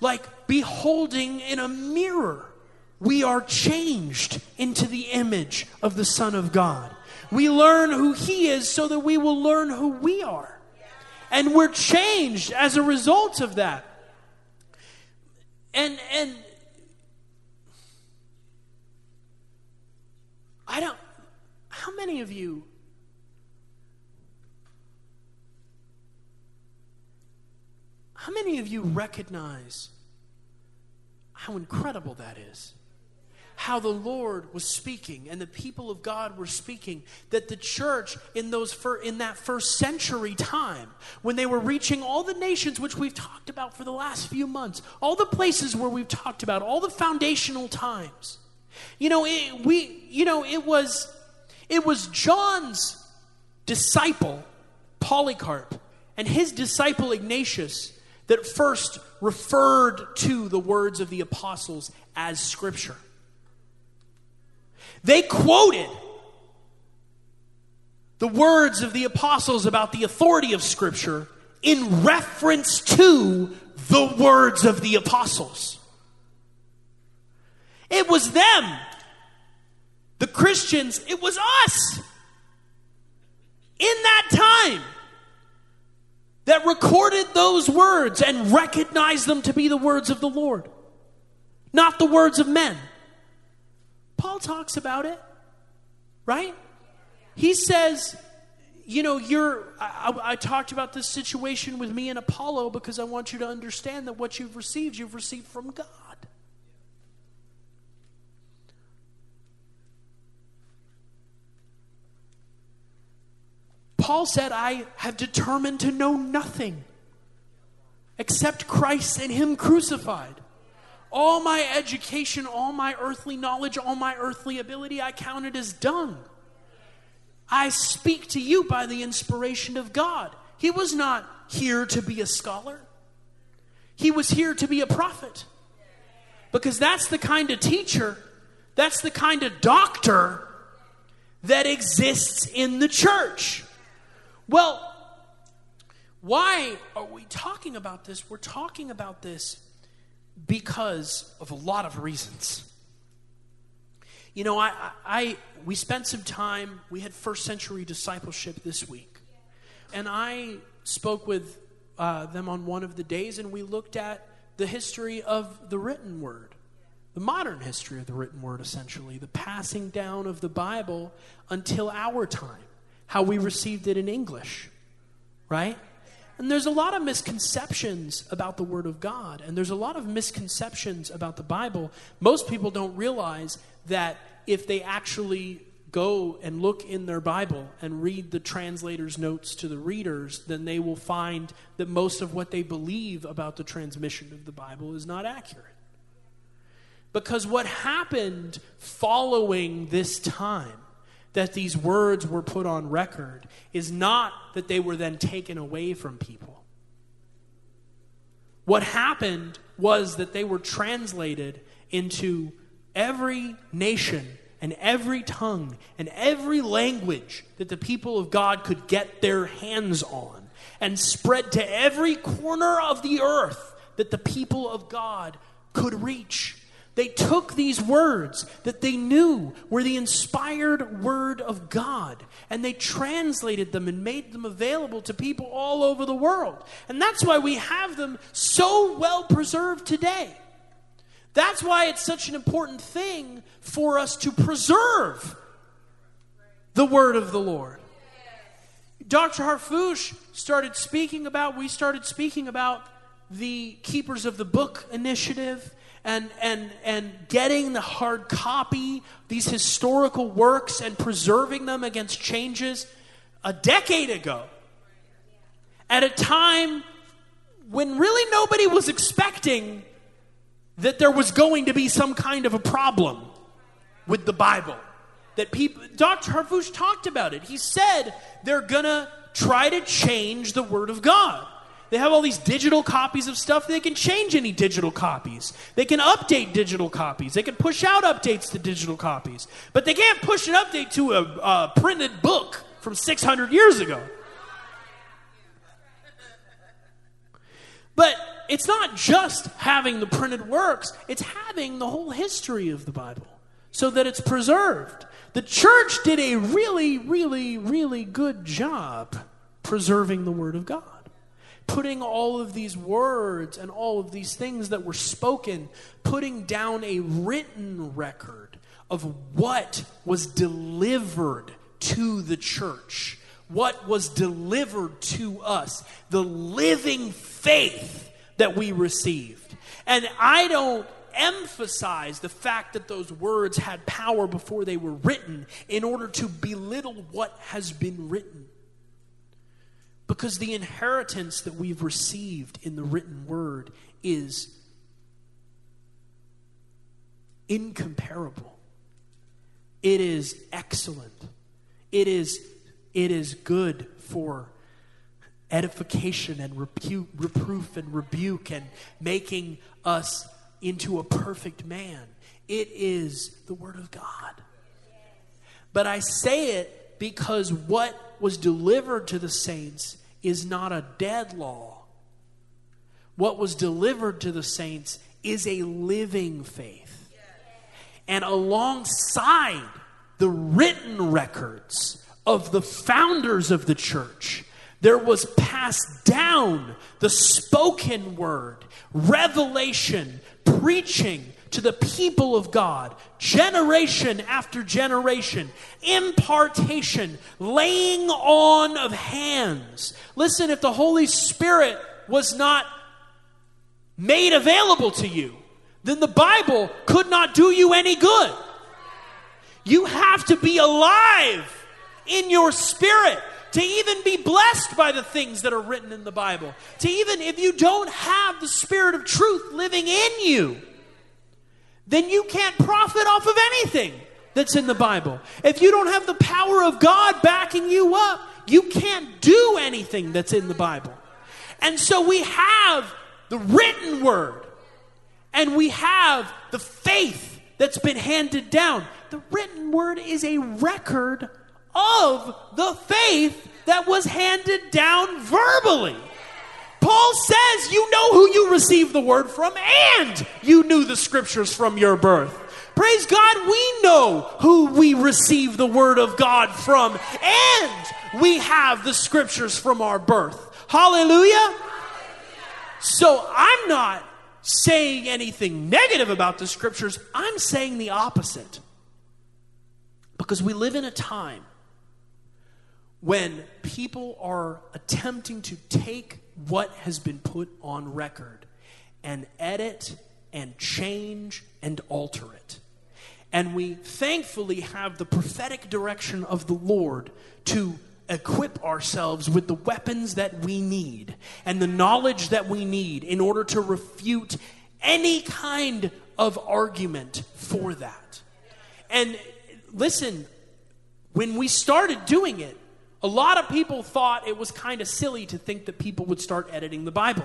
Like beholding in a mirror, we are changed into the image of the Son of God. We learn who He is so that we will learn who we are. And we're changed as a result of that. And, and, I don't, how many of you How many of you recognize how incredible that is? How the Lord was speaking and the people of God were speaking that the church in those fir- in that first century time when they were reaching all the nations which we've talked about for the last few months, all the places where we've talked about, all the foundational times. You know, it, we you know, it was it was John's disciple, Polycarp, and his disciple Ignatius that first referred to the words of the apostles as scripture. They quoted the words of the apostles about the authority of scripture in reference to the words of the apostles. It was them the Christians, it was us in that time that recorded those words and recognized them to be the words of the Lord, not the words of men. Paul talks about it, right? He says, you know, you're. I, I, talked about this situation with me and Apollo because I want you to understand that what you've received, you've received from God. Paul said, I have determined to know nothing except Christ and Him crucified. All my education, all my earthly knowledge, all my earthly ability, I counted as dung. I speak to you by the inspiration of God. He was not here to be a scholar, he was here to be a prophet. Because that's the kind of teacher, that's the kind of doctor that exists in the church. Well, why are we talking about this? We're talking about this because of a lot of reasons. You know, I, I, we spent some time, we had first century discipleship this week. And I spoke with uh, them on one of the days, and we looked at the history of the written word, the modern history of the written word, essentially, the passing down of the Bible until our time, how we received it in English, right? And there's a lot of misconceptions about the Word of God, and there's a lot of misconceptions about the Bible. Most people don't realize that if they actually go and look in their Bible and read the translator's notes to the readers, then they will find that most of what they believe about the transmission of the Bible is not accurate. Because what happened following this time that these words were put on record is not that they were then taken away from people. What happened was that they were translated into every nation and every tongue and every language that the people of God could get their hands on and spread to every corner of the earth that the people of God could reach. They took these words that they knew were the inspired word of God and they translated them and made them available to people all over the world. And that's why we have them so well preserved today. That's why it's such an important thing for us to preserve the word of the Lord. Dr. Harfouche started speaking about, we started speaking about the Keepers of the Book initiative and, and, and getting the hard copy, these historical works, and preserving them against changes a decade ago. At a time when really nobody was expecting that there was going to be some kind of a problem with the Bible. That people, Dr. Harfouche talked about it. He said they're gonna try to change the Word of God. They have all these digital copies of stuff. They can change any digital copies. They can update digital copies. They can push out updates to digital copies. But they can't push an update to a, a printed book from 600 years ago. But it's not just having the printed works, it's having the whole history of the Bible so that it's preserved. The church did a really, really, really good job preserving the Word of God putting all of these words and all of these things that were spoken, putting down a written record of what was delivered to the church, what was delivered to us, the living faith that we received. And I don't emphasize the fact that those words had power before they were written in order to belittle what has been written. Because the inheritance that we've received in the written word is incomparable. It is excellent. It is, it is good for edification and repu- reproof and rebuke and making us into a perfect man. It is the Word of God. But I say it because what was delivered to the saints is not a dead law. What was delivered to the saints is a living faith. And alongside the written records of the founders of the church, there was passed down the spoken word, revelation, preaching to the people of God, generation after generation, impartation, laying on of hands. Listen, if the Holy Spirit was not made available to you, then the Bible could not do you any good. You have to be alive in your spirit to even be blessed by the things that are written in the Bible. To even, if you don't have the Spirit of truth living in you, then you can't profit off of anything that's in the Bible. If you don't have the power of God backing you up, you can't do anything that's in the Bible. And so we have the written word and we have the faith that's been handed down. The written word is a record of the faith that was handed down verbally. Paul says you know who you received the word from and you knew the scriptures from your birth. Praise God, we know who we receive the Word of God from, and we have the Scriptures from our birth. Hallelujah. So I'm not saying anything negative about the Scriptures, I'm saying the opposite. Because we live in a time when people are attempting to take what has been put on record and edit and change and alter it. And we thankfully have the prophetic direction of the Lord to equip ourselves with the weapons that we need and the knowledge that we need in order to refute any kind of argument for that. And listen, when we started doing it, a lot of people thought it was kind of silly to think that people would start editing the Bible.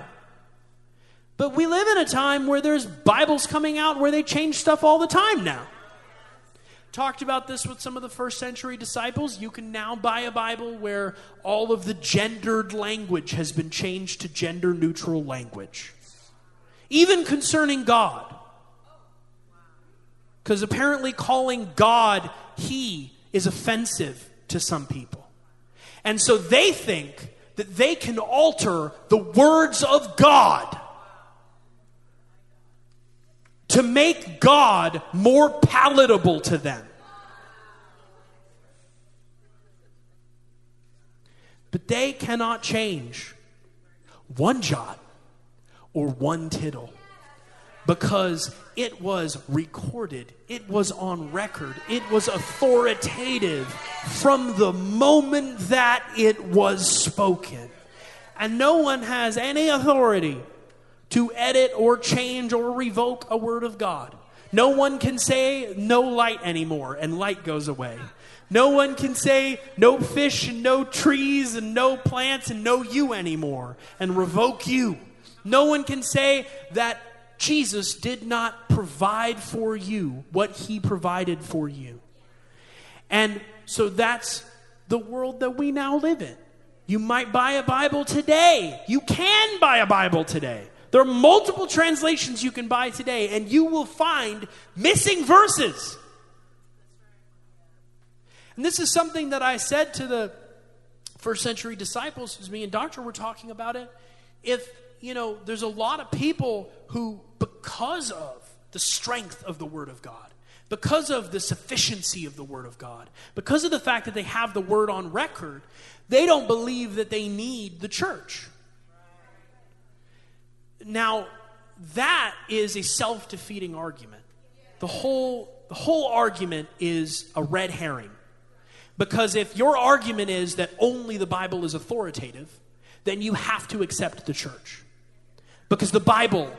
But we live in a time where there's Bibles coming out where they change stuff all the time now. Talked about this with some of the first century disciples. You can now buy a Bible where all of the gendered language has been changed to gender neutral language, even concerning God. Because apparently, calling God He is offensive to some people. And so they think that they can alter the words of God to make God more palatable to them. But they cannot change one jot or one tittle because it was recorded, it was on record, it was authoritative from the moment that it was spoken. And no one has any authority to edit or change or revoke a word of God. No one can say no light anymore and light goes away. No one can say no fish and no trees and no plants and no you anymore and revoke you. No one can say that Jesus did not provide for you what he provided for you. And so that's the world that we now live in. You might buy a Bible today. You can buy a Bible today. There are multiple translations you can buy today, and you will find missing verses. And this is something that I said to the first century disciples, as me and Doctor were talking about it. If you know, there's a lot of people who, because of the strength of the Word of God, because of the sufficiency of the Word of God, because of the fact that they have the Word on record, they don't believe that they need the church. Now, that is a self defeating argument. The whole, the whole argument is a red herring. Because if your argument is that only the Bible is authoritative, then you have to accept the church. Because the Bible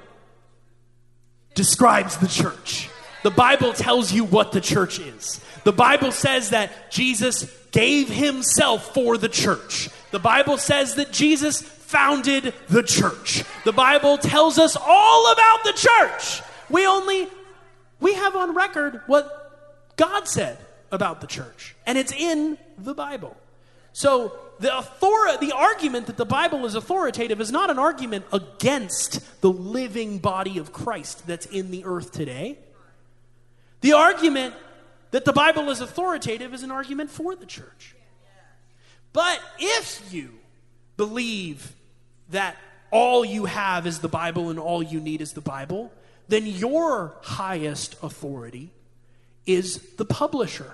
describes the church. The Bible tells you what the church is. The Bible says that Jesus gave himself for the church. The Bible says that Jesus founded the church. The Bible tells us all about the church. We only we have on record what God said about the church, and it's in the Bible. So the author- the argument that the Bible is authoritative is not an argument against the living body of Christ that's in the earth today. The argument that the Bible is authoritative is an argument for the church. But if you believe that all you have is the Bible and all you need is the Bible, then your highest authority is the publisher.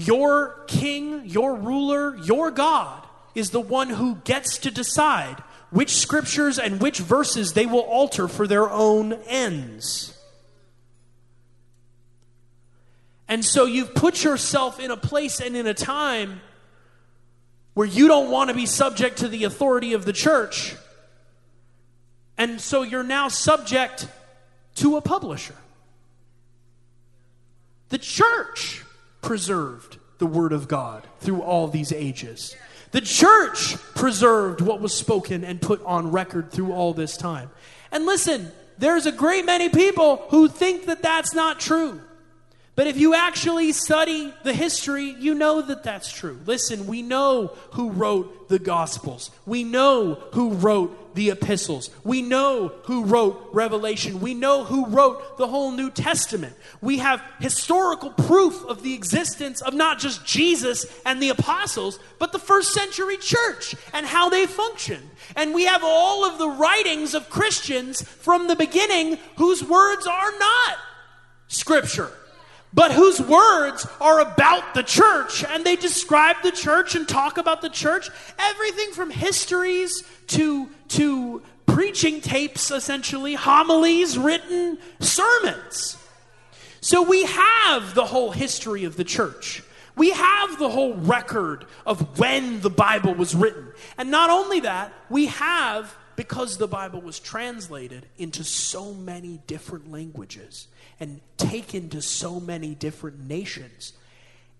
Your king, your ruler, your God is the one who gets to decide which scriptures and which verses they will alter for their own ends. And so you've put yourself in a place and in a time where you don't want to be subject to the authority of the church. And so you're now subject to a publisher. The church preserved the Word of God through all these ages. The church preserved what was spoken and put on record through all this time. And listen, there's a great many people who think that that's not true. But if you actually study the history, you know that that's true. Listen, we know who wrote the Gospels. We know who wrote the epistles. We know who wrote Revelation. We know who wrote the whole New Testament. We have historical proof of the existence of not just Jesus and the apostles, but the first century church and how they functioned. And we have all of the writings of Christians from the beginning whose words are not scripture but whose words are about the church and they describe the church and talk about the church everything from histories to to preaching tapes essentially homilies written sermons. So we have the whole history of the church. We have the whole record of when the bible was written. And not only that we have because the bible was translated into so many different languages and taken to so many different nations.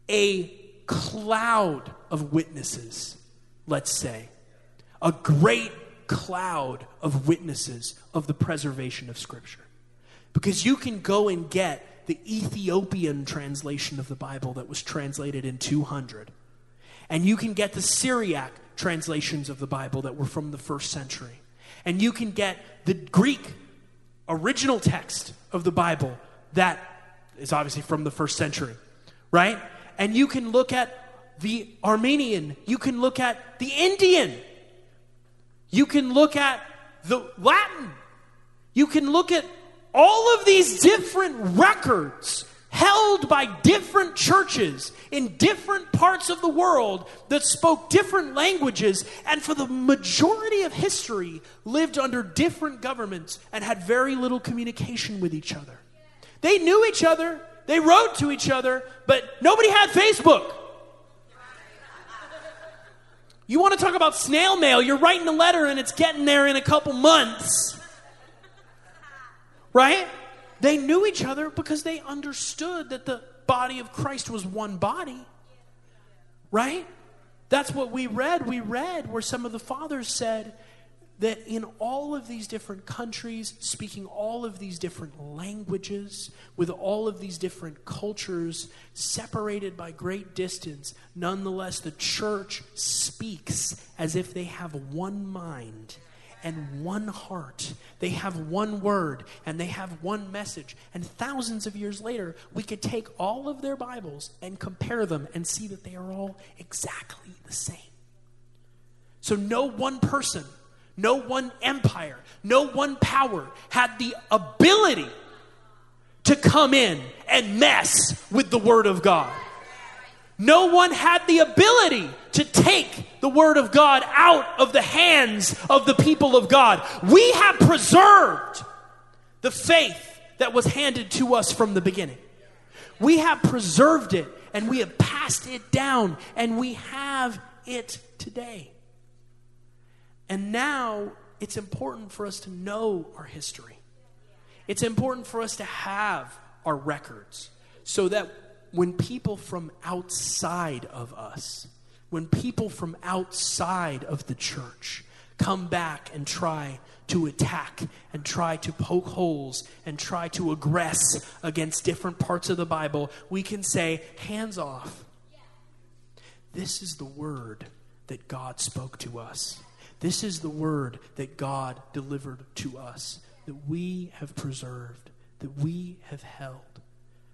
A cloud of witnesses, let's say, a great cloud of witnesses of the preservation of Scripture. Because you can go and get the Ethiopian translation of the Bible that was translated in 200, and you can get the Syriac translations of the Bible that were from the first century, and you can get the Greek original text of the Bible that is obviously from the first century, right? And you can look at the Armenian, you can look at the Indian, you can look at the Latin, you can look at all of these different records held by different churches in different parts of the world that spoke different languages and for the majority of history lived under different governments and had very little communication with each other. They knew each other, they wrote to each other, but nobody had Facebook. You want to talk about snail mail? You're writing a letter and it's getting there in a couple months. Right? They knew each other because they understood that the body of Christ was one body. Right? That's what we read. We read where some of the fathers said, that in all of these different countries, speaking all of these different languages, with all of these different cultures, separated by great distance, nonetheless, the church speaks as if they have one mind and one heart. They have one word and they have one message. And thousands of years later, we could take all of their Bibles and compare them and see that they are all exactly the same. So, no one person no one empire, no one power had the ability to come in and mess with the Word of God. No one had the ability to take the Word of God out of the hands of the people of God. We have preserved the faith that was handed to us from the beginning. We have preserved it and we have passed it down and we have it today. And now it's important for us to know our history. It's important for us to have our records so that when people from outside of us, when people from outside of the church come back and try to attack and try to poke holes and try to aggress against different parts of the Bible, we can say, hands off. This is the word that God spoke to us. This is the word that God delivered to us, that we have preserved, that we have held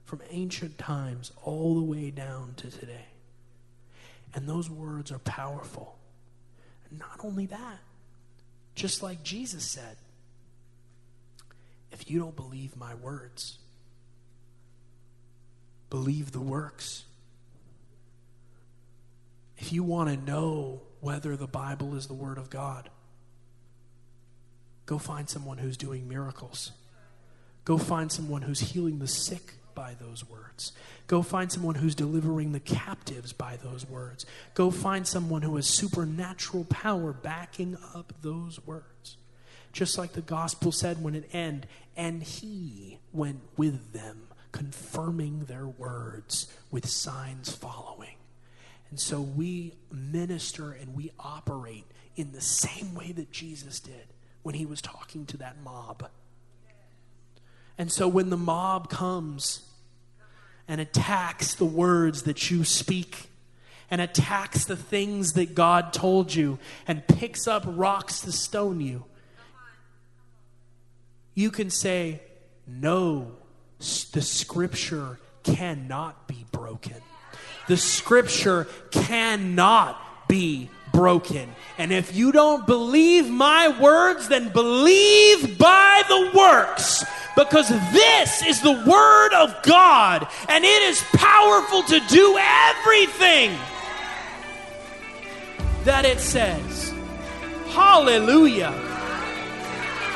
from ancient times all the way down to today. And those words are powerful. And not only that, just like Jesus said, if you don't believe my words, believe the works. If you want to know whether the Bible is the Word of God. Go find someone who's doing miracles. Go find someone who's healing the sick by those words. Go find someone who's delivering the captives by those words. Go find someone who has supernatural power backing up those words. Just like the gospel said when it ended, and he went with them, confirming their words with signs following. And so we minister and we operate in the same way that Jesus did when he was talking to that mob. And so when the mob comes and attacks the words that you speak and attacks the things that God told you and picks up rocks to stone you, you can say, No, the scripture cannot be broken. The scripture cannot be broken. And if you don't believe my words, then believe by the works. Because this is the word of God, and it is powerful to do everything that it says. Hallelujah.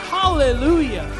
Hallelujah.